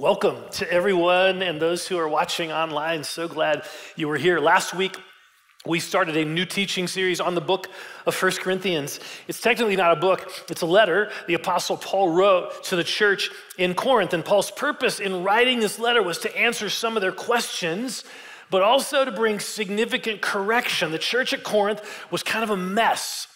Welcome to everyone and those who are watching online. So glad you were here. Last week, we started a new teaching series on the book of First Corinthians. It's technically not a book, it's a letter the Apostle Paul wrote to the church in Corinth. And Paul's purpose in writing this letter was to answer some of their questions, but also to bring significant correction. The church at Corinth was kind of a mess.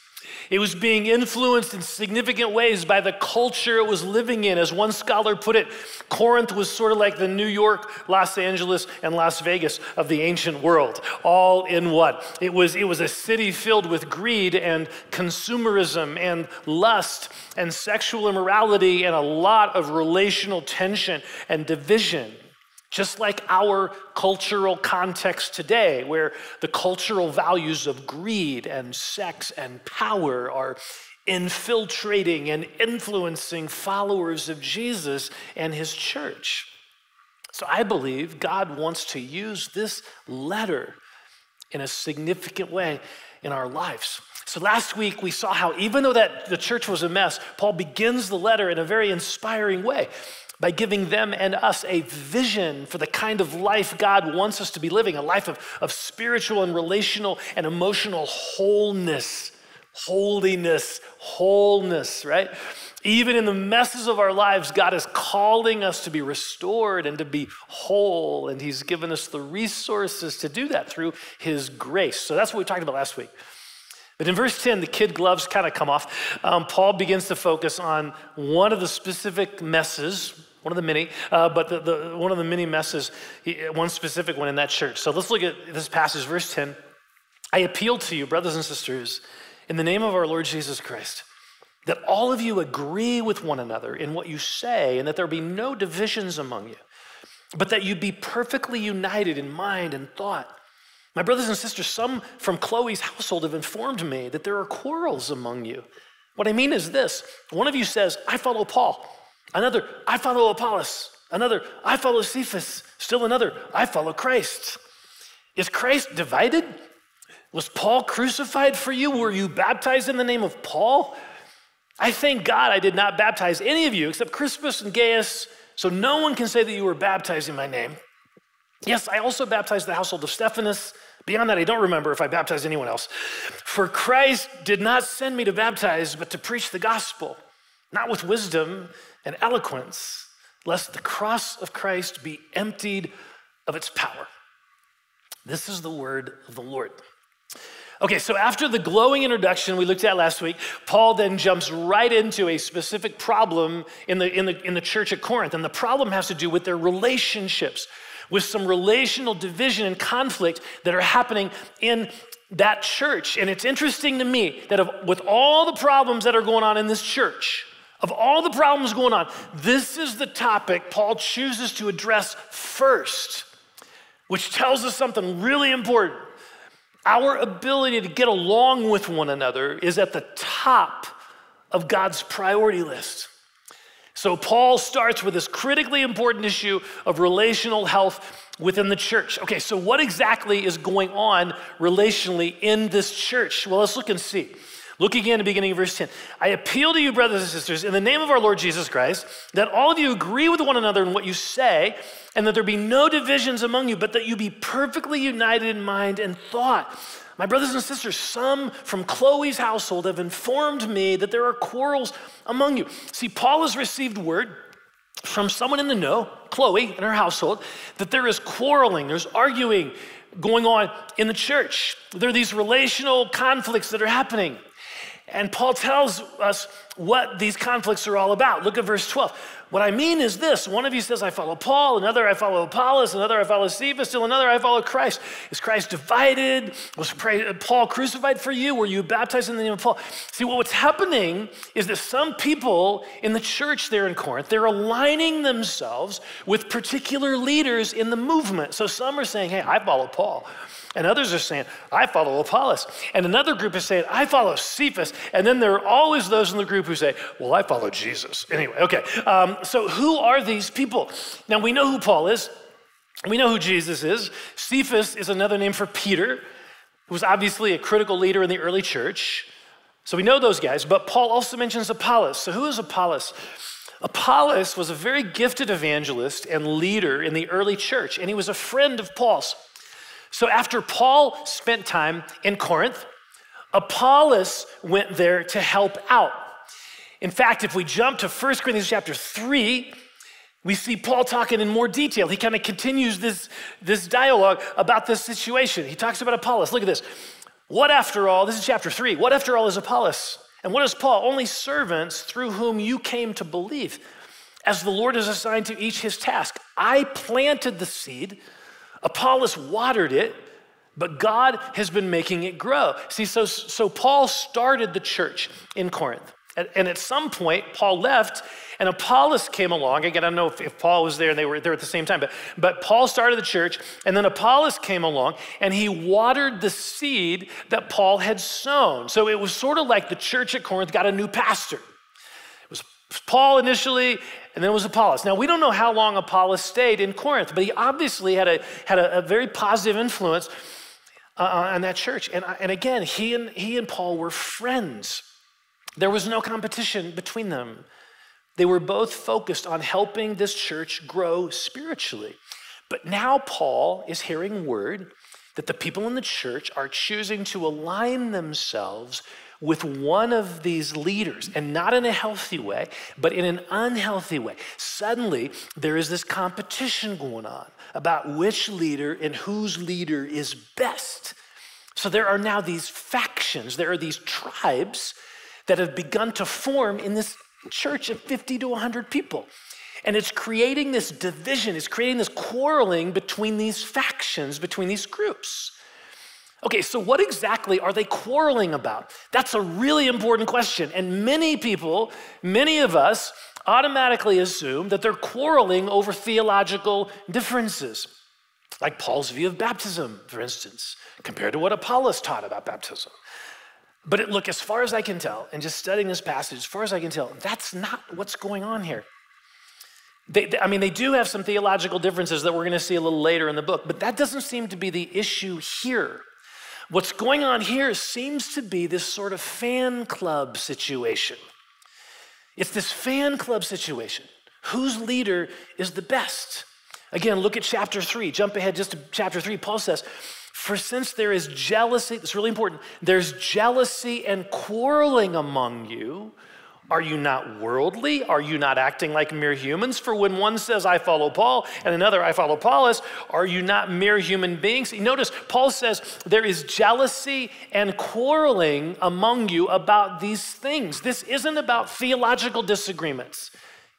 It was being influenced in significant ways by the culture it was living in. As one scholar put it, Corinth was sort of like the New York, Los Angeles, and Las Vegas of the ancient world, all in one. It was, it was a city filled with greed and consumerism and lust and sexual immorality and a lot of relational tension and division. Just like our cultural context today, where the cultural values of greed and sex and power are infiltrating and influencing followers of Jesus and his church. So I believe God wants to use this letter in a significant way in our lives. So last week we saw how even though that the church was a mess, Paul begins the letter in a very inspiring way by giving them and us a vision for the kind of life God wants us to be living a life of, of spiritual and relational and emotional wholeness, holiness, wholeness, right? Even in the messes of our lives, God is calling us to be restored and to be whole, and He's given us the resources to do that through His grace. So that's what we talked about last week. But in verse 10, the kid gloves kind of come off. Um, Paul begins to focus on one of the specific messes one of the many, uh, but the, the, one of the many messes, one specific one in that church. So let's look at this passage, verse 10. I appeal to you, brothers and sisters, in the name of our Lord Jesus Christ, that all of you agree with one another in what you say, and that there be no divisions among you, but that you be perfectly united in mind and thought. My brothers and sisters, some from Chloe's household have informed me that there are quarrels among you. What I mean is this one of you says, I follow Paul. Another, I follow Apollos. Another, I follow Cephas. Still another, I follow Christ. Is Christ divided? Was Paul crucified for you? Were you baptized in the name of Paul? I thank God I did not baptize any of you except Crispus and Gaius, so no one can say that you were baptized in my name. Yes, I also baptized the household of Stephanus. Beyond that, I don't remember if I baptized anyone else. For Christ did not send me to baptize, but to preach the gospel, not with wisdom and eloquence, lest the cross of Christ be emptied of its power. This is the word of the Lord. Okay, so after the glowing introduction we looked at last week, Paul then jumps right into a specific problem in the, in the, in the church at Corinth. And the problem has to do with their relationships, with some relational division and conflict that are happening in that church. And it's interesting to me that of, with all the problems that are going on in this church, of all the problems going on, this is the topic Paul chooses to address first, which tells us something really important. Our ability to get along with one another is at the top of God's priority list. So, Paul starts with this critically important issue of relational health within the church. Okay, so what exactly is going on relationally in this church? Well, let's look and see. Look again at the beginning of verse 10. I appeal to you, brothers and sisters, in the name of our Lord Jesus Christ, that all of you agree with one another in what you say, and that there be no divisions among you, but that you be perfectly united in mind and thought. My brothers and sisters, some from Chloe's household have informed me that there are quarrels among you. See, Paul has received word from someone in the know, Chloe and her household, that there is quarreling, there's arguing going on in the church. There are these relational conflicts that are happening. And Paul tells us what these conflicts are all about. Look at verse 12. What I mean is this one of you says, I follow Paul, another, I follow Apollos, another, I follow Cephas, still another, I follow Christ. Is Christ divided? Was uh, Paul crucified for you? Were you baptized in the name of Paul? See, what's happening is that some people in the church there in Corinth, they're aligning themselves with particular leaders in the movement. So some are saying, hey, I follow Paul. And others are saying, I follow Apollos. And another group is saying, I follow Cephas. And then there are always those in the group who say, Well, I follow Jesus. Anyway, okay. Um, so who are these people? Now we know who Paul is, we know who Jesus is. Cephas is another name for Peter, who was obviously a critical leader in the early church. So we know those guys. But Paul also mentions Apollos. So who is Apollos? Apollos was a very gifted evangelist and leader in the early church, and he was a friend of Paul's. So after Paul spent time in Corinth, Apollos went there to help out. In fact, if we jump to 1 Corinthians chapter 3, we see Paul talking in more detail. He kind of continues this, this dialogue about this situation. He talks about Apollos. Look at this. What after all, this is chapter 3, what after all is Apollos? And what is Paul? Only servants through whom you came to believe, as the Lord has assigned to each his task. I planted the seed, Apollos watered it, but God has been making it grow. See, so, so Paul started the church in Corinth. And at some point, Paul left, and Apollos came along. Again, I don't know if, if, Paul was there and they were there at the same time, but, but Paul started the church, and then Apollos came along, and he watered the seed that Paul had sown. So it was sort of like the church at Corinth got a new pastor. It was Paul initially, and then it was Apollos. Now, we don't know how long Apollos stayed in Corinth, but he obviously had a, had a, a very positive influence uh, on that church. And, and again, he and, he and Paul were friends. There was no competition between them. They were both focused on helping this church grow spiritually. But now Paul is hearing word that the people in the church are choosing to align themselves with one of these leaders, and not in a healthy way, but in an unhealthy way. Suddenly, there is this competition going on about which leader and whose leader is best. So there are now these factions, there are these tribes that have begun to form in this church of 50 to 100 people. And it's creating this division, it's creating this quarreling between these factions, between these groups. Okay, so what exactly are they quarreling about? That's a really important question. And many people, many of us, automatically assume that they're quarreling over theological differences, like Paul's view of baptism, for instance, compared to what Apollos taught about baptism. But it, look, as far as I can tell, and just studying this passage, as far as I can tell, that's not what's going on here. They, I mean, they do have some theological differences that we're going to see a little later in the book, but that doesn't seem to be the issue here. What's going on here seems to be this sort of fan club situation. It's this fan club situation. Whose leader is the best? Again, look at chapter three. Jump ahead just to chapter three. Paul says, for since there is jealousy, it's really important, there's jealousy and quarreling among you. Are you not worldly? Are you not acting like mere humans? For when one says, I follow Paul, and another, I follow Apollos, are you not mere human beings? Notice, Paul says, there is jealousy and quarreling among you about these things. This isn't about theological disagreements.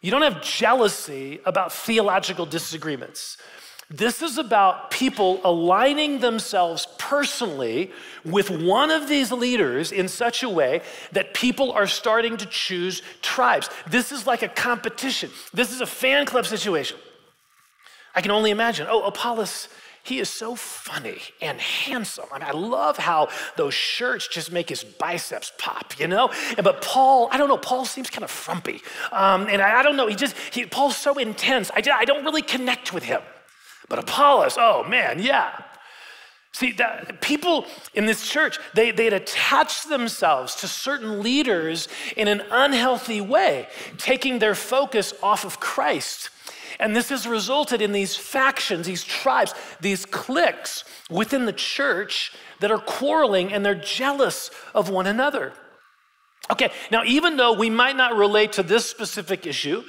You don't have jealousy about theological disagreements. This is about people aligning themselves personally with one of these leaders in such a way that people are starting to choose tribes. This is like a competition. This is a fan club situation. I can only imagine. Oh, Apollos, he is so funny and handsome. I, mean, I love how those shirts just make his biceps pop, you know? But Paul, I don't know, Paul seems kind of frumpy. Um, and I, I, don't know, he just, he, Paul's so intense. I, I don't really connect with him. But Apollos, oh man, yeah. See, that, people in this church, they, they'd attach themselves to certain leaders in an unhealthy way, taking their focus off of Christ. And this has resulted in these factions, these tribes, these cliques within the church that are quarreling and they're jealous of one another. Okay, now, even though we might not relate to this specific issue,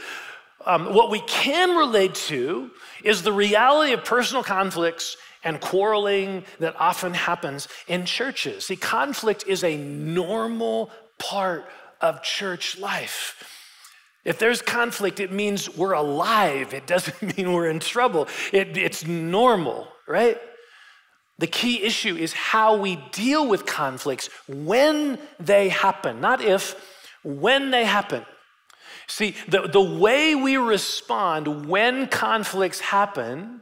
um, what we can relate to is the reality of personal conflicts and quarreling that often happens in churches. See, conflict is a normal part of church life. If there's conflict, it means we're alive. It doesn't mean we're in trouble. It, it's normal, right? The key issue is how we deal with conflicts when they happen, not if, when they happen. See, the, the way we respond when conflicts happen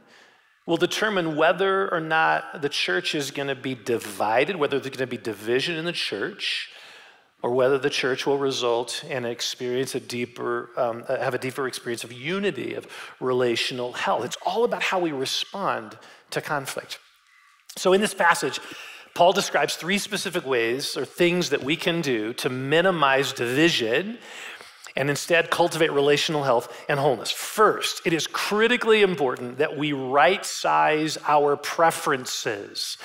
will determine whether or not the church is going to be divided, whether there's going to be division in the church, or whether the church will result in experience a deeper, um, uh, have a deeper experience of unity, of relational health. It's all about how we respond to conflict. So in this passage, Paul describes three specific ways or things that we can do to minimize division and instead cultivate relational health and wholeness. First, it is critically important that we right size our preferences.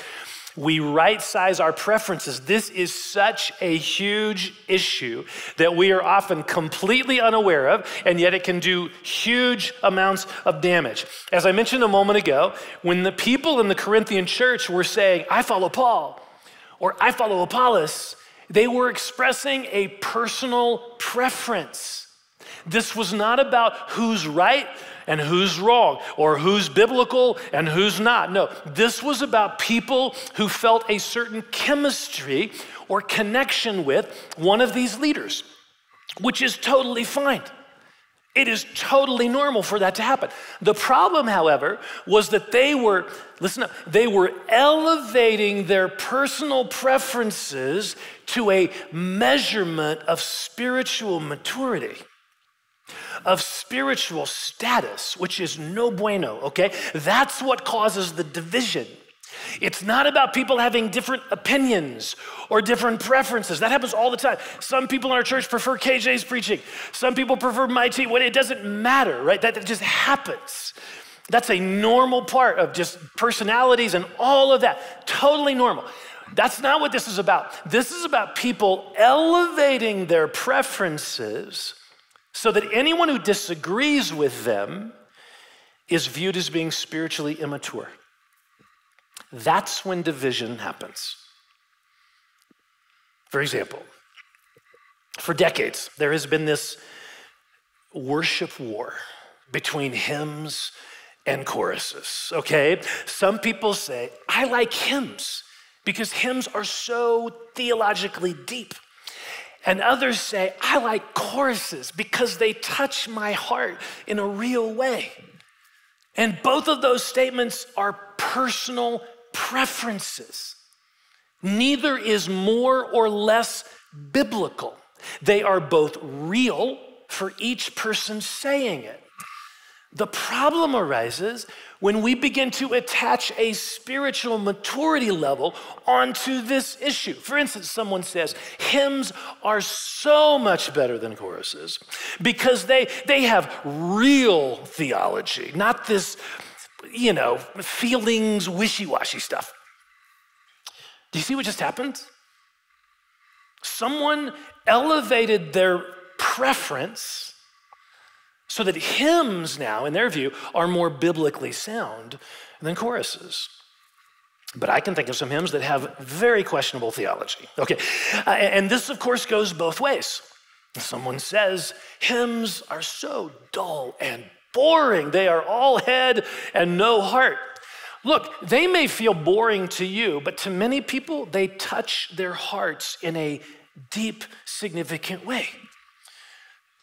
We right size our preferences. This is such a huge issue that we are often completely unaware of, and yet it can do huge amounts of damage. As I mentioned a moment ago, when the people in the Corinthian church were saying, I follow Paul, or I follow Apollos, they were expressing a personal preference. This was not about who's right and who's wrong, or who's biblical and who's not. No, this was about people who felt a certain chemistry or connection with one of these leaders, which is totally fine. It is totally normal for that to happen. The problem, however, was that they were, listen up, they were elevating their personal preferences to a measurement of spiritual maturity of spiritual status, which is no bueno, okay? That's what causes the division. It's not about people having different opinions or different preferences. That happens all the time. Some people in our church prefer KJ's preaching. Some people prefer my team. It doesn't matter, right? That, that just happens. That's a normal part of just personalities and all of that. Totally normal. That's not what this is about. This is about people elevating their preferences so that anyone who disagrees with them is viewed as being spiritually immature. That's when division happens. For example, for decades, there has been this worship war between hymns and choruses, okay? Some people say, I like hymns because hymns are so theologically deep. And others say, I like choruses because they touch my heart in a real way. And both of those statements are personal preferences. Neither is more or less biblical. They are both real for each person saying it. The problem arises when we begin to attach a spiritual maturity level onto this issue. For instance, someone says hymns are so much better than choruses because they, they have real theology, not this, you know, feelings, wishy washy stuff. Do you see what just happened? Someone elevated their preference so that hymns now, in their view, are more biblically sound than choruses. But I can think of some hymns that have very questionable theology. Okay, uh, and this, of course, goes both ways. Someone says hymns are so dull and boring, they are all head and no heart. Look, they may feel boring to you, but to many people, they touch their hearts in a deep, significant way.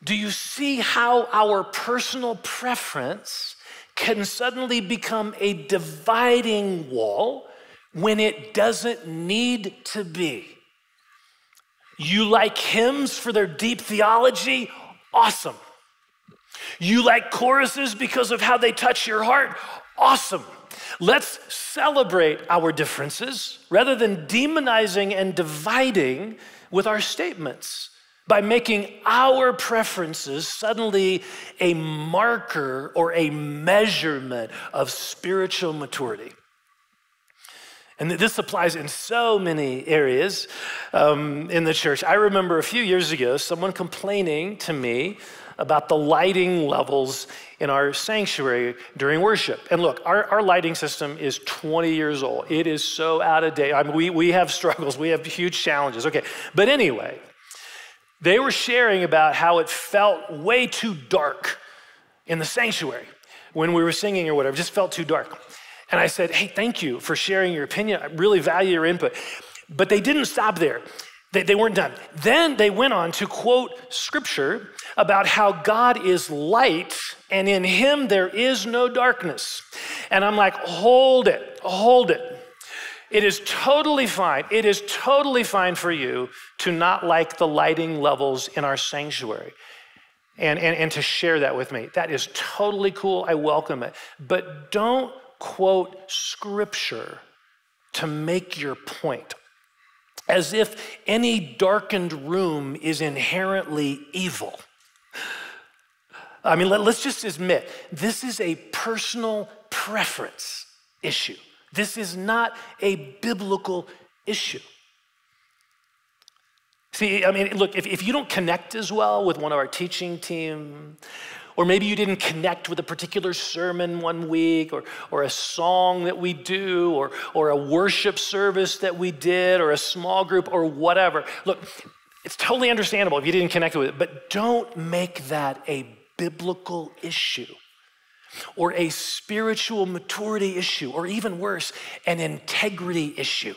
Do you see how our personal preference can suddenly become a dividing wall when it doesn't need to be? You like hymns for their deep theology? Awesome. You like choruses because of how they touch your heart? Awesome. Let's celebrate our differences rather than demonizing and dividing with our statements by making our preferences suddenly a marker or a measurement of spiritual maturity. And this applies in so many areas um, in the church. I remember a few years ago someone complaining to me about the lighting levels in our sanctuary during worship. And look, our, our lighting system is 20 years old. It is so out of date. I mean, we, we have struggles, we have huge challenges. Okay, but anyway, they were sharing about how it felt way too dark in the sanctuary when we were singing or whatever, it just felt too dark. And I said, Hey, thank you for sharing your opinion. I really value your input. But they didn't stop there. They, they weren't done. Then they went on to quote scripture about how God is light and in him there is no darkness. And I'm like, hold it, hold it. It is totally fine. It is totally fine for you to not like the lighting levels in our sanctuary and, and, and to share that with me. That is totally cool. I welcome it. But don't quote scripture to make your point as if any darkened room is inherently evil. I mean, let, us just admit this is a personal preference issue. This is not a biblical issue. See, I mean, look, if, if you don't connect as well with one of our teaching team, or maybe you didn't connect with a particular sermon one week, or, or a song that we do, or, or a worship service that we did, or a small group, or whatever. Look, it's totally understandable if you didn't connect with it, but don't make that a biblical issue or a spiritual maturity issue, or even worse, an integrity issue,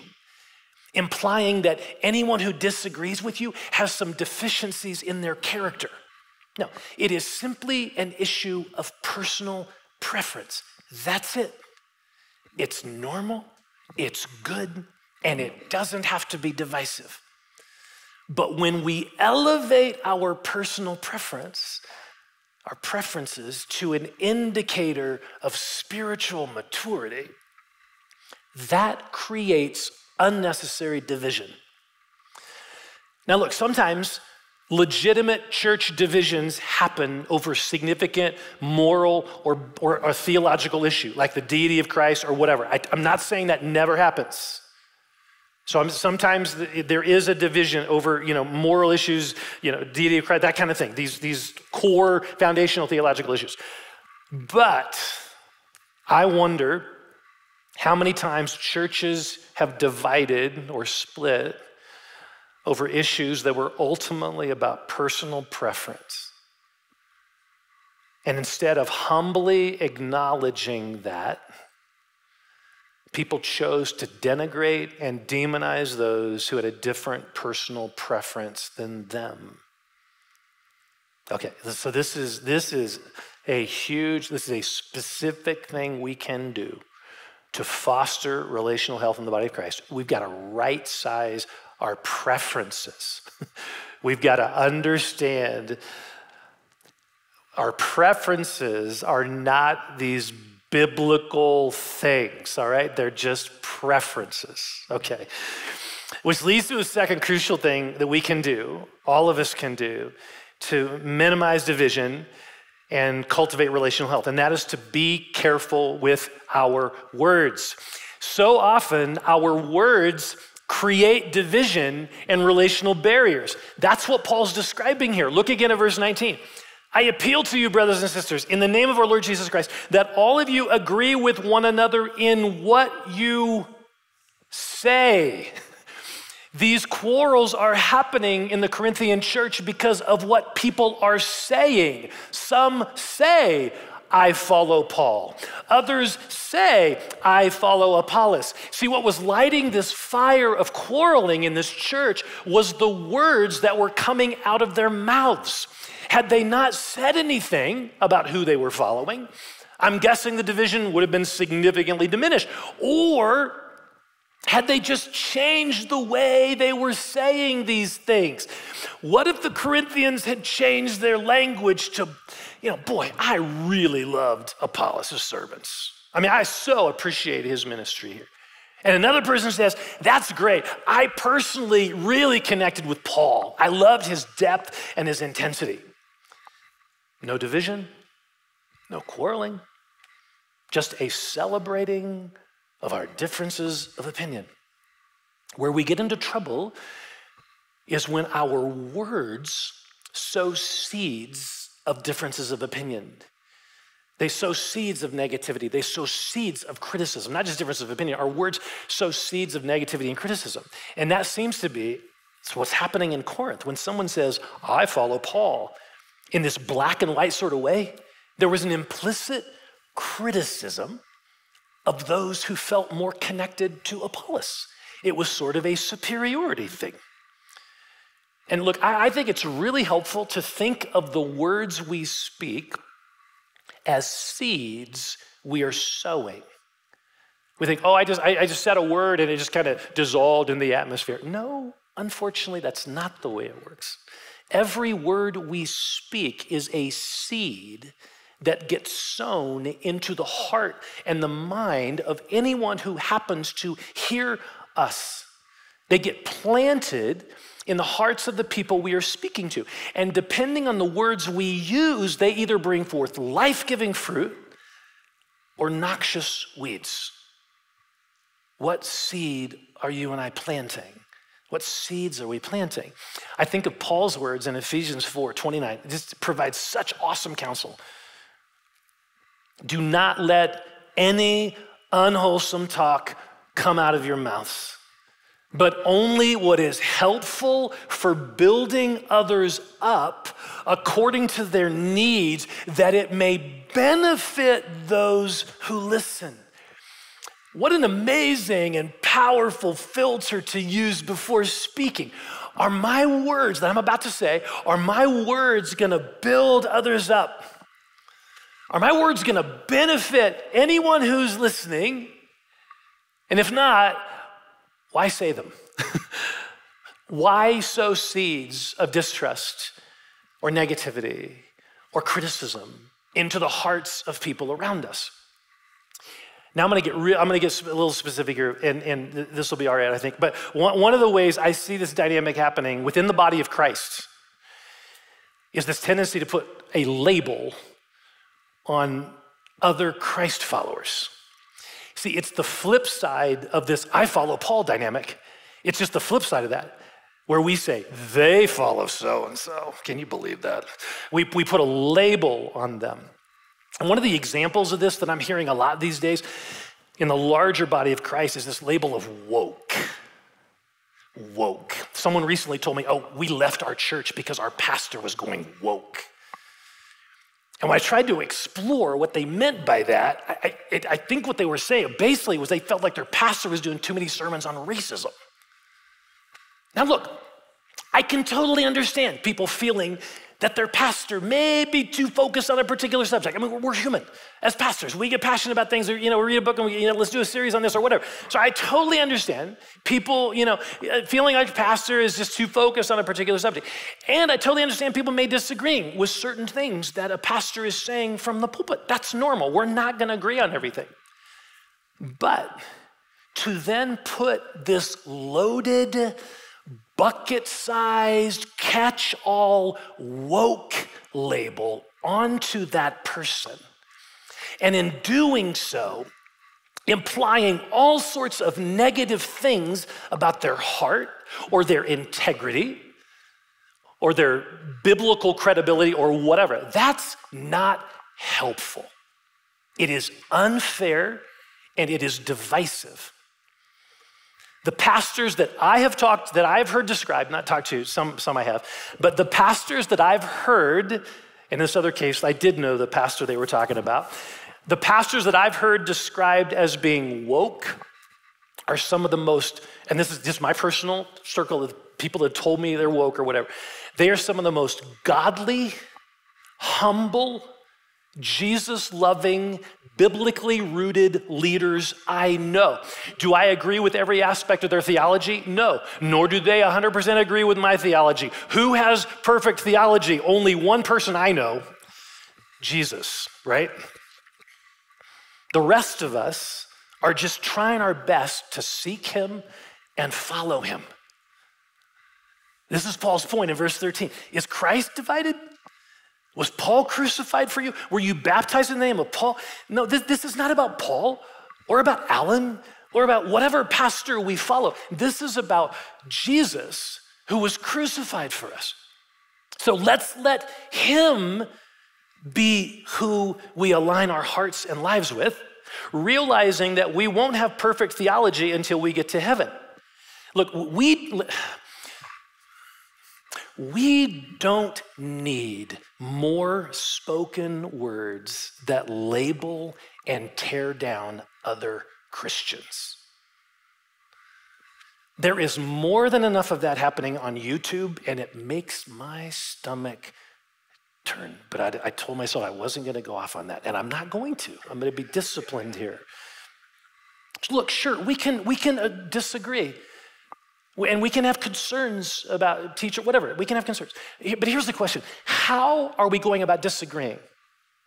implying that anyone who disagrees with you has some deficiencies in their character. No, it is simply an issue of personal preference. That's it. It's normal, it's good, and it doesn't have to be divisive. But when we elevate our personal preference, our preferences to an indicator of spiritual maturity, that creates unnecessary division. Now, look, sometimes legitimate church divisions happen over significant moral or, or, or, theological issue, like the deity of Christ or whatever. I, I'm not saying that never happens. So sometimes there is a division over, you know, moral issues, you know, deity of Christ, that kind of thing. These, these core foundational theological issues. But I wonder how many times churches have divided or split over issues that were ultimately about personal preference. And instead of humbly acknowledging that, people chose to denigrate and demonize those who had a different personal preference than them. Okay, so this is this is a huge, this is a specific thing we can do to foster relational health in the body of Christ. We've got to right size our preferences. We've got to understand our preferences are not these biblical things, all right? They're just preferences, okay? Which leads to a second crucial thing that we can do, all of us can do, to minimize division and cultivate relational health, and that is to be careful with our words. So often, our words create division and relational barriers. That's what Paul's describing here. Look again at verse 19. I appeal to you, brothers and sisters, in the name of our Lord Jesus Christ, that all of you agree with one another in what you say. These quarrels are happening in the Corinthian church because of what people are saying. Some say, I follow Paul. Others say, I follow Apollos. See, what was lighting this fire of quarreling in this church was the words that were coming out of their mouths. Had they not said anything about who they were following, I'm guessing the division would have been significantly diminished. Or had they just changed the way they were saying these things? What if the Corinthians had changed their language to, you know, boy, I really loved Apollos' servants. I mean, I so appreciate his ministry here. And another person says, That's great. I personally really connected with Paul. I loved his depth and his intensity. No division, no quarreling, just a celebrating of our differences of opinion. Where we get into trouble is when our words sow seeds of differences of opinion. They sow seeds of negativity. They sow seeds of criticism, not just differences of opinion. Our words sow seeds of negativity and criticism. And that seems to be what's happening in Corinth. When someone says, I follow Paul, in this black and white sort of way, there was an implicit criticism of those who felt more connected to Apollos. It was sort of a superiority thing. And look, I, I think it's really helpful to think of the words we speak as seeds we are sowing. We think, oh, I just, I, I just said a word and it just kind of dissolved in the atmosphere. No, unfortunately, that's not the way it works. Every word we speak is a seed that gets sown into the heart and the mind of anyone who happens to hear us. They get planted in the hearts of the people we are speaking to. And depending on the words we use, they either bring forth life giving fruit or noxious weeds. What seed are you and I planting? What seeds are we planting? I think of Paul's words in Ephesians 4 29. It just provides such awesome counsel. Do not let any unwholesome talk come out of your mouths, but only what is helpful for building others up according to their needs, that it may benefit those who listen. What an amazing and powerful filter to use before speaking. Are my words that I'm about to say, are my words gonna build others up? Are my words gonna benefit anyone who's listening? And if not, why say them? why sow seeds of distrust or negativity or criticism into the hearts of people around us? Now I'm going to get real, I'm going to get a little specific here, and, and this will be all right, I think. But one, one of the ways I see this dynamic happening within the body of Christ is this tendency to put a label on other Christ followers. See, it's the flip side of this I follow Paul dynamic. It's just the flip side of that, where we say, they follow so and so. Can you believe that? We, we put a label on them. And one of the examples of this that I'm hearing a lot these days in the larger body of Christ is this label of woke. Woke. Someone recently told me, oh, we left our church because our pastor was going woke. And when I tried to explore what they meant by that, I, I, I, think what they were saying basically was they felt like their pastor was doing too many sermons on racism. Now, look, I can totally understand people feeling that their pastor may be too focused on a particular subject. I mean, we're human. As pastors, we get passionate about things, or, you know, we read a book and we, you know, let's do a series on this or whatever. So I totally understand people, you know, feeling like a pastor is just too focused on a particular subject. And I totally understand people may disagree with certain things that a pastor is saying from the pulpit. That's normal. We're not going to agree on everything. But to then put this loaded, bucket sized, catch all, woke label onto that person. And in doing so, implying all sorts of negative things about their heart or their integrity or their biblical credibility or whatever. That's not helpful. It is unfair and it is divisive. The pastors that I have talked, that I've heard described, not talked to, some, some I have, but the pastors that I've heard, in this other case, I did know the pastor they were talking about. The pastors that I've heard described as being woke are some of the most, and this is just my personal circle of people that told me they're woke or whatever. They are some of the most godly, humble, Jesus loving, biblically rooted leaders I know. Do I agree with every aspect of their theology? No, nor do they 100% agree with my theology. Who has perfect theology? Only one person I know Jesus, right? The rest of us are just trying our best to seek him and follow him. This is Paul's point in verse 13. Is Christ divided? Was Paul crucified for you? Were you baptized in the name of Paul? No, this, this is not about Paul or about Alan or about whatever pastor we follow. This is about Jesus who was crucified for us. So let's let him be who we align our hearts and lives with, realizing that we won't have perfect theology until we get to heaven. Look, we we don't need more spoken words that label and tear down other Christians. There is more than enough of that happening on YouTube, and it makes my stomach turn. But I, I told myself I wasn't going to go off on that, and I'm not going to. I'm going to be disciplined here. Look, sure, we can, we can uh, disagree. And we can have concerns about teacher, whatever, we can have concerns. But here's the question How are we going about disagreeing?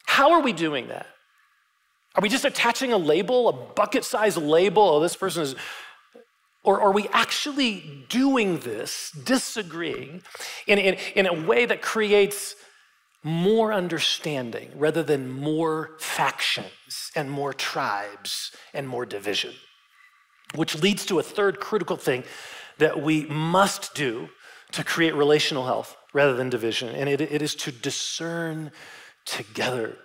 How are we doing that? Are we just attaching a label, a bucket sized label? Oh, this person is. Or are we actually doing this, disagreeing, in, in, in a way that creates more understanding rather than more factions and more tribes and more division? Which leads to a third critical thing that we must do to create relational health rather than division, and it, it is to discern together.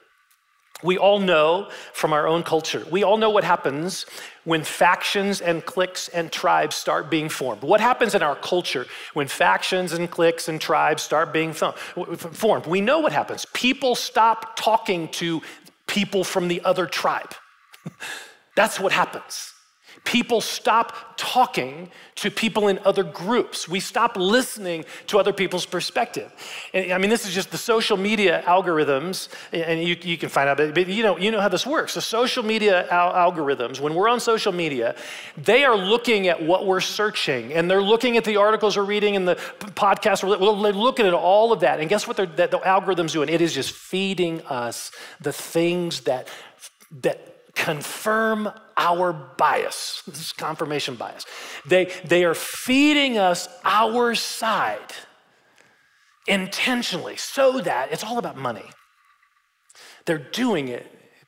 We all know from our own culture, we all know what happens when factions and cliques and tribes start being formed. What happens in our culture when factions and cliques and tribes start being formed? We know what happens. People stop talking to people from the other tribe. That's what happens people stop talking to people in other groups. We stop listening to other people's perspective. And, I mean, this is just the social media algorithms, and you, you can find out, but you know, you know how this works. The social media al- algorithms, when we're on social media, they are looking at what we're searching, and they're looking at the articles we're reading and the podcasts. Well, they're looking at all of that. And guess what the algorithm's doing? It is just feeding us the things that, that confirm our bias. This is confirmation bias. They, they are feeding us our side intentionally so that it's all about money. They're doing it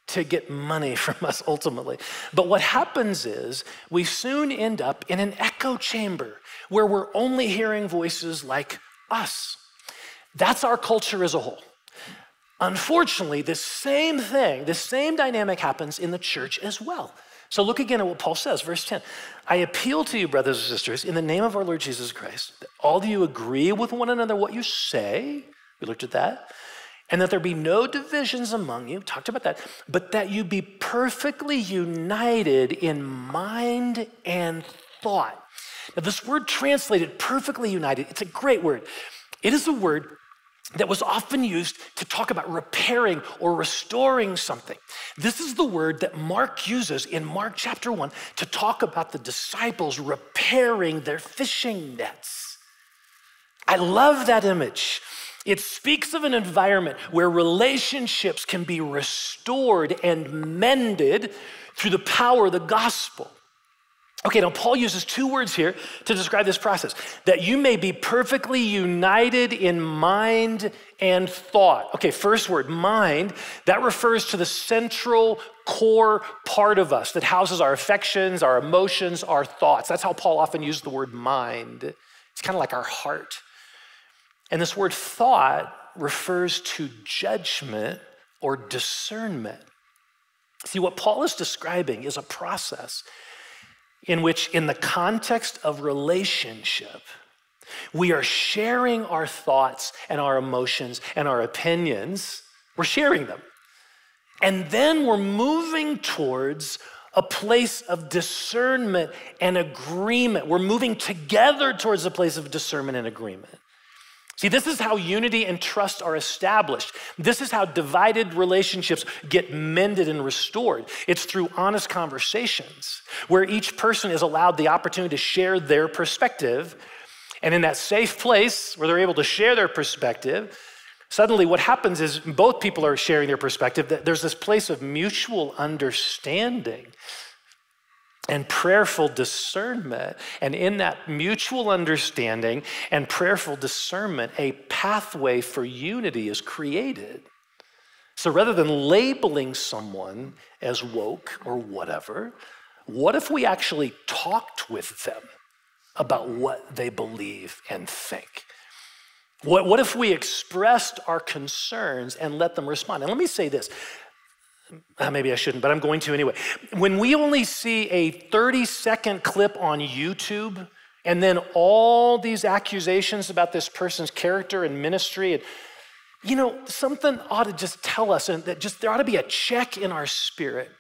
to get money from us ultimately. But what happens is we soon end up in an echo chamber where we're only hearing voices like us. That's our culture as a whole. Unfortunately, the same thing, the same dynamic happens in the church as well. So look again at what Paul says, verse 10. I appeal to you, brothers and sisters, in the name of our Lord Jesus Christ, that all of you agree with one another what you say. We looked at that. And that there be no divisions among you, talked about that, but that you be perfectly united in mind and thought. Now, this word translated perfectly united, it's a great word. It is a word that was often used to talk about repairing or restoring something. This is the word that Mark uses in Mark chapter 1 to talk about the disciples repairing their fishing nets. I love that image. It speaks of an environment where relationships can be restored and mended through the power of the gospel. Okay, now Paul uses two words here to describe this process that you may be perfectly united in mind and thought. Okay, first word, mind, that refers to the central core part of us that houses our affections, our emotions, our thoughts. That's how Paul often uses the word mind. It's kind of like our heart. And this word thought refers to judgment or discernment. See, what Paul is describing is a process in which, in the context of relationship, we are sharing our thoughts and our emotions and our opinions. We're sharing them. And then we're moving towards a place of discernment and agreement. We're moving together towards a place of discernment and agreement. See, this is how unity and trust are established. This is how divided relationships get mended and restored. It's through honest conversations where each person is allowed the opportunity to share their perspective. And in that safe place where they're able to share their perspective, suddenly what happens is both people are sharing their perspective. There's this place of mutual understanding and prayerful discernment. And in that mutual understanding and prayerful discernment, a pathway for unity is created. So rather than labeling someone as woke or whatever, what if we actually talked with them about what they believe and think? What, what if we expressed our concerns and let them respond? And let me say this uh, maybe I shouldn't, but I'm going to anyway. When we only see a 30 second clip on YouTube and then all these accusations about this person's character and ministry, and you know, something ought to just tell us, and that just there ought to be a check in our spirit.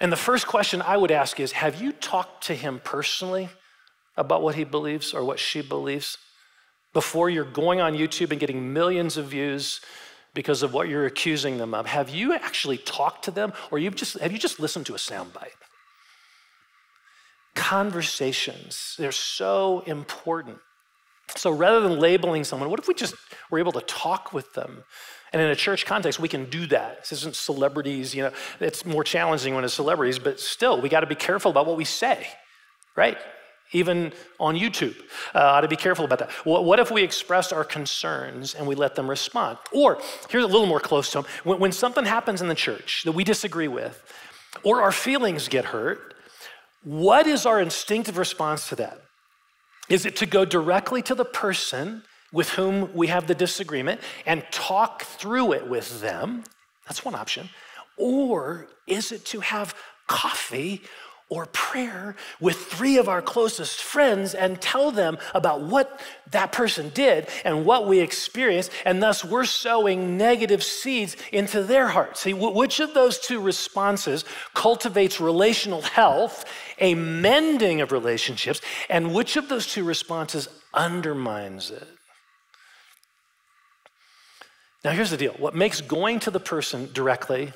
And the first question I would ask is Have you talked to him personally about what he believes or what she believes before you're going on YouTube and getting millions of views because of what you're accusing them of. Have you actually talked to them or you've just, have you just listened to a soundbite? Conversations, they're so important. So rather than labeling someone, what if we just were able to talk with them? And in a church context, we can do that. This isn't celebrities, you know, it's more challenging when it's celebrities, but still, we got to be careful about what we say. right? Even on YouTube. Uh, ought to be careful about that. What, what, if we express our concerns and we let them respond? Or, here's a little more close to home when, when something happens in the church that we disagree with, or our feelings get hurt, what is our instinctive response to that? Is it to go directly to the person with whom we have the disagreement and talk through it with them? That's one option. Or is it to have coffee or prayer with three of our closest friends and tell them about what that person did and what we experienced, and thus we're sowing negative seeds into their hearts. See, which of those two responses cultivates relational health, a mending of relationships, and which of those two responses undermines it? Now, here's the deal what makes going to the person directly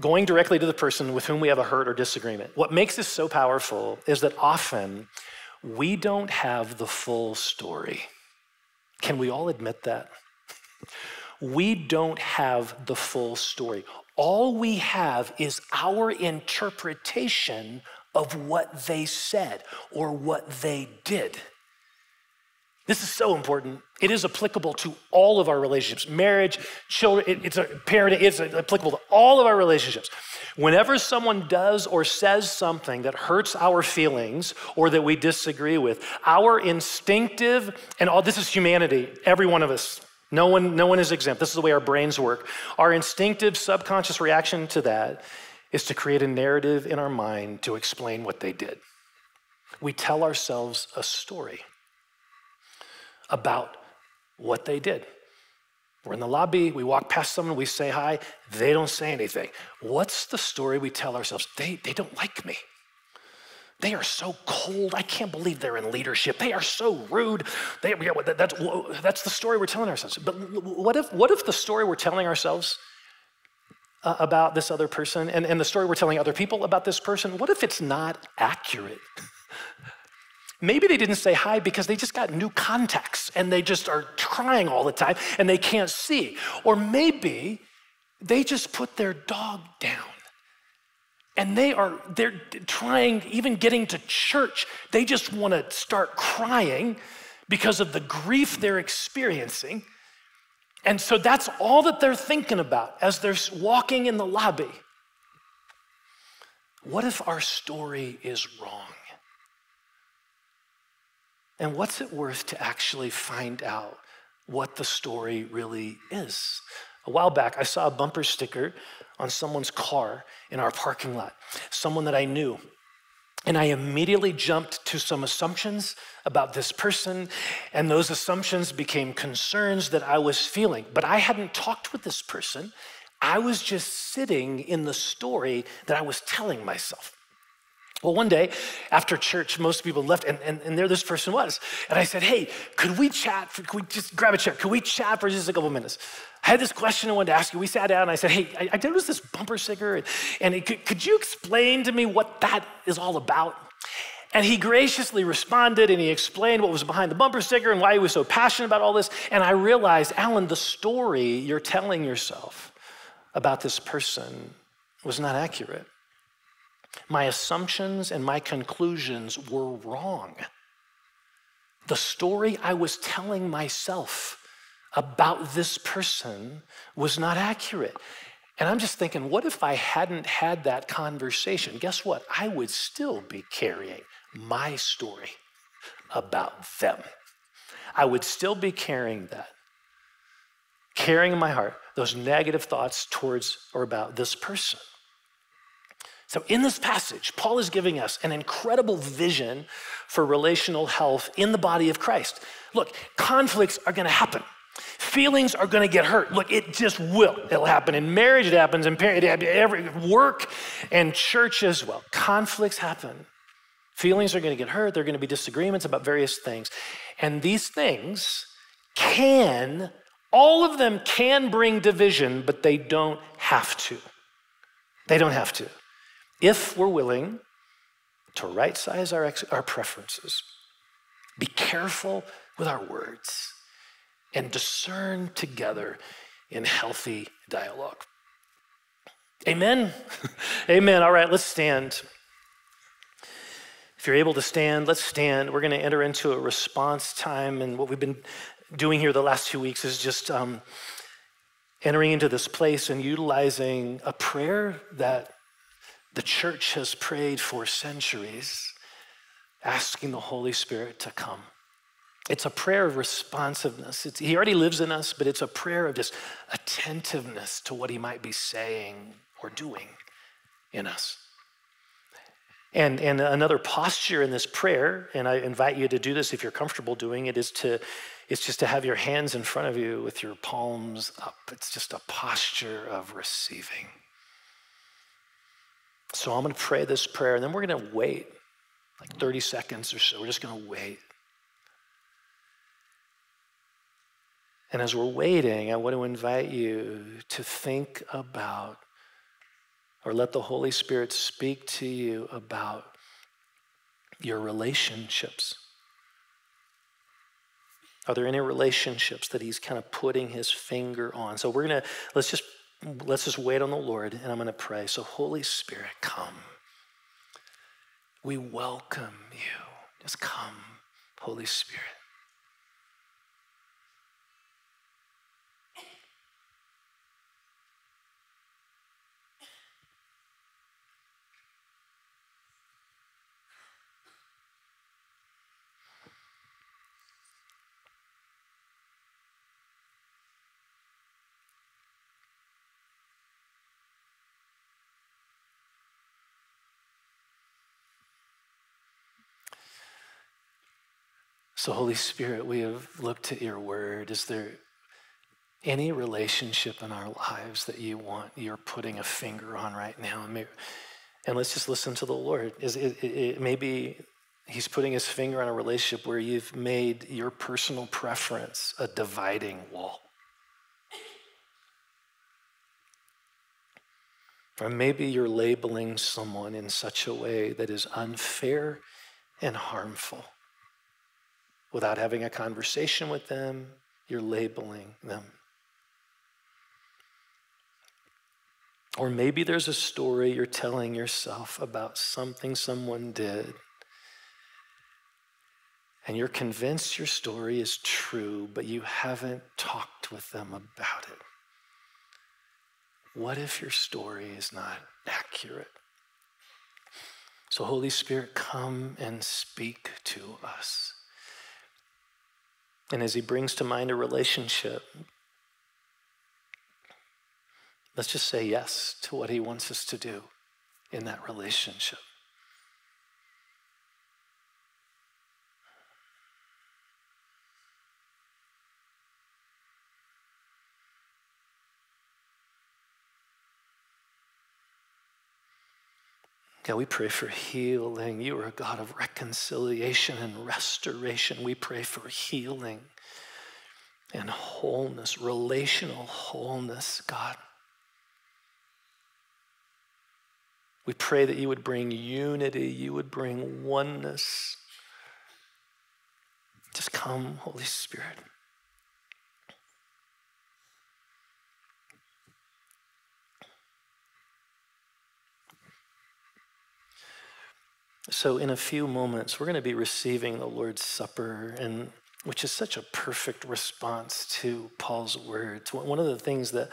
going directly to the person with whom we have a hurt or disagreement. What makes this so powerful is that often we don't have the full story. Can we all admit that? We don't have the full story. All we have is our interpretation of what they said or what they did. This is so important. It is applicable to all of our relationships marriage, children, it, it's a parenting, it's applicable to all of our relationships. Whenever someone does or says something that hurts our feelings or that we disagree with, our instinctive, and all this is humanity, every one of us, no one, no one is exempt. This is the way our brains work. Our instinctive subconscious reaction to that is to create a narrative in our mind to explain what they did. We tell ourselves a story about what they did. We're in the lobby, we walk past someone, we say hi, they don't say anything. What's the story we tell ourselves? They, they don't like me. They are so cold. I can't believe they're in leadership. They are so rude. They, yeah, that's, that's the story we're telling ourselves. But what if, what if the story we're telling ourselves uh, about this other person and, and the story we're telling other people about this person, what if it's not accurate? Maybe they didn't say hi because they just got new contacts and they just are trying all the time and they can't see. Or maybe they just put their dog down and they are they're trying even getting to church they just want to start crying because of the grief they're experiencing. And so that's all that they're thinking about as they're walking in the lobby. What if our story is wrong and what's it worth to actually find out what the story really is? A while back, I saw a bumper sticker on someone's car in our parking lot, someone that I knew. And I immediately jumped to some assumptions about this person, and those assumptions became concerns that I was feeling. But I hadn't talked with this person. I was just sitting in the story that I was telling myself. Well, one day after church, most people left, and, and, and there this person was. And I said, Hey, could we chat? For, could we just grab a chair? Could we chat for just a couple minutes? I had this question I wanted to ask you. We sat down and I said, Hey, I, I noticed this bumper sticker, and, and it, could, could you explain to me what that is all about? And he graciously responded and he explained what was behind the bumper sticker and why he was so passionate about all this. And I realized, Alan, the story you're telling yourself about this person was not accurate. My assumptions and my conclusions were wrong. The story I was telling myself about this person was not accurate. And I'm just thinking, what if I hadn't had that conversation? Guess what? I would still be carrying my story about them. I would still be carrying that, carrying in my heart those negative thoughts towards or about this person. So, in this passage, Paul is giving us an incredible vision for relational health in the body of Christ. Look, conflicts are going to happen. Feelings are going to get hurt. Look, it just will. It'll happen in marriage, it happens in every work and church as well. Conflicts happen. Feelings are going to get hurt. There are going to be disagreements about various things. And these things can, all of them can bring division, but they don't have to. They don't have to if we're willing to right size our, ex- our preferences, be careful with our words, and discern together in healthy dialogue. Amen. Amen. All right, let's stand. If you're able to stand, let's stand. We're going to enter into a response time. And what we've been doing here the last two weeks is just um, entering into this place and utilizing a prayer that the church has prayed for centuries, asking the Holy Spirit to come. It's a prayer of responsiveness. It's, he already lives in us, but it's a prayer of just attentiveness to what he might be saying or doing in us. And, and another posture in this prayer, and I invite you to do this if you're comfortable doing it, is to it's just to have your hands in front of you with your palms up. It's just a posture of receiving. So I'm going to pray this prayer, and then we're going to wait like 30 seconds or so. We're just going to wait. And as we're waiting, I want to invite you to think about or let the Holy Spirit speak to you about your relationships. Are there any relationships that he's kind of putting his finger on? So we're going to let's just let's just wait on the Lord and I'm going to pray. So Holy Spirit, come. We welcome you. Just come, Holy Spirit. So, Holy Spirit, we have looked at your word. Is there any relationship in our lives that you want, you're putting a finger on right now? And let's just listen to the Lord. Is it, it, it, maybe He's putting His finger on a relationship where you've made your personal preference a dividing wall. Or maybe you're labeling someone in such a way that is unfair and harmful without having a conversation with them, you're labeling them. Or maybe there's a story you're telling yourself about something someone did, and you're convinced your story is true, but you haven't talked with them about it. What if your story is not accurate? So, Holy Spirit, come and speak to us. And as he brings to mind a relationship, let's just say yes to what he wants us to do in that relationship. God, we pray for healing. You are a God of reconciliation and restoration. We pray for healing and wholeness, relational wholeness, God. We pray that you would bring unity, you would bring oneness. Just come, Holy Spirit. So, in a few moments, we're going to be receiving the Lord's Supper, and which is such a perfect response to Paul's words. One of the things that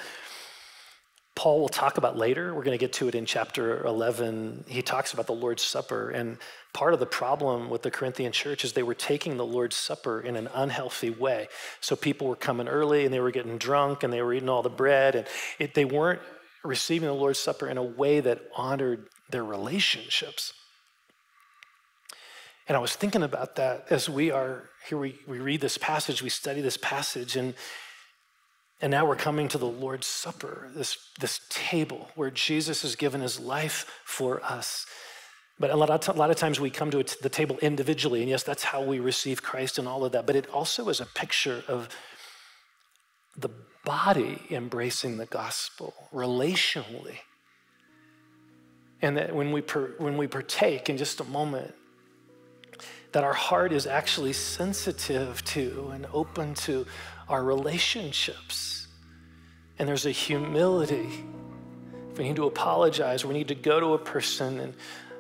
Paul will talk about later, we're going to get to it in chapter 11. He talks about the Lord's Supper, and part of the problem with the Corinthian church is they were taking the Lord's Supper in an unhealthy way. So people were coming early and they were getting drunk and they were eating all the bread, and it, they weren't receiving the Lord's Supper in a way that honored their relationships. And I was thinking about that as we are here, we, we read this passage, we study this passage, and, and now we're coming to the Lord's Supper, this, this table where Jesus has given his life for us. But a lot, of, a lot of times we come to the table individually, and yes, that's how we receive Christ and all of that. But it also is a picture of the body embracing the gospel relationally. And that when we, per, when we partake in just a moment, that our heart is actually sensitive to and open to our relationships. And there's a humility. If we need to apologize, we need to go to a person and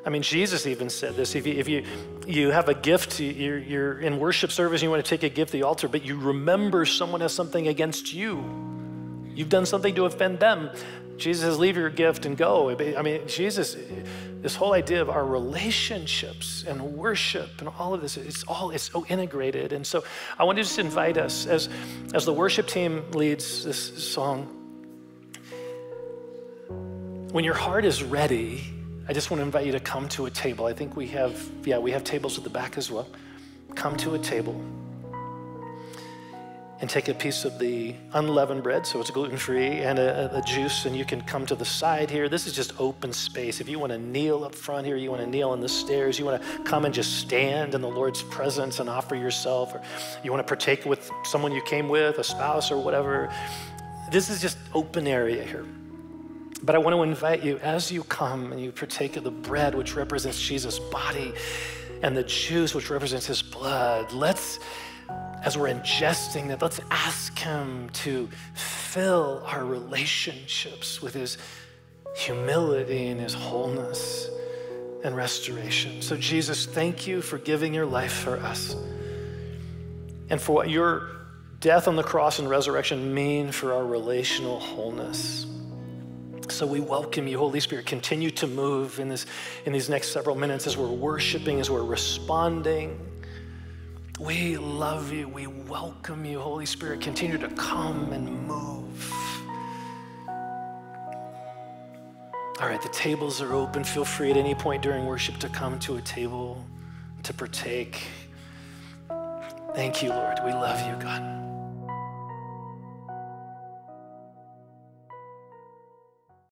I mean, Jesus even said this. If you, if you, you have a gift, you're, you're in worship service, and you want to take a gift to the altar, but you remember someone has something against you. You've done something to offend them. Jesus says, leave your gift and go. I mean, Jesus, this whole idea of our relationships and worship and all of this, it's all it's so integrated. And so I want to just invite us as, as the worship team leads this song. When your heart is ready, I just want to invite you to come to a table. I think we have, yeah, we have tables at the back as well. Come to a table and take a piece of the unleavened bread, so it's gluten free, and a, a, juice, and you can come to the side here. This is just open space. If you want to kneel up front here, you want to kneel on the stairs, you want to come and just stand in the Lord's presence and offer yourself, or you want to partake with someone you came with, a spouse or whatever. This is just open area here. But I want to invite you as you come and you partake of the bread, which represents Jesus' body, and the juice, which represents his blood, let's, as we're ingesting that, let's ask him to fill our relationships with his humility and his wholeness and restoration. So, Jesus, thank you for giving your life for us and for what your death on the cross and resurrection mean for our relational wholeness. So we welcome you, Holy Spirit. Continue to move in, this, in these next several minutes as we're worshiping, as we're responding. We love you. We welcome you, Holy Spirit. Continue to come and move. All right, the tables are open. Feel free at any point during worship to come to a table to partake. Thank you, Lord. We love you, God.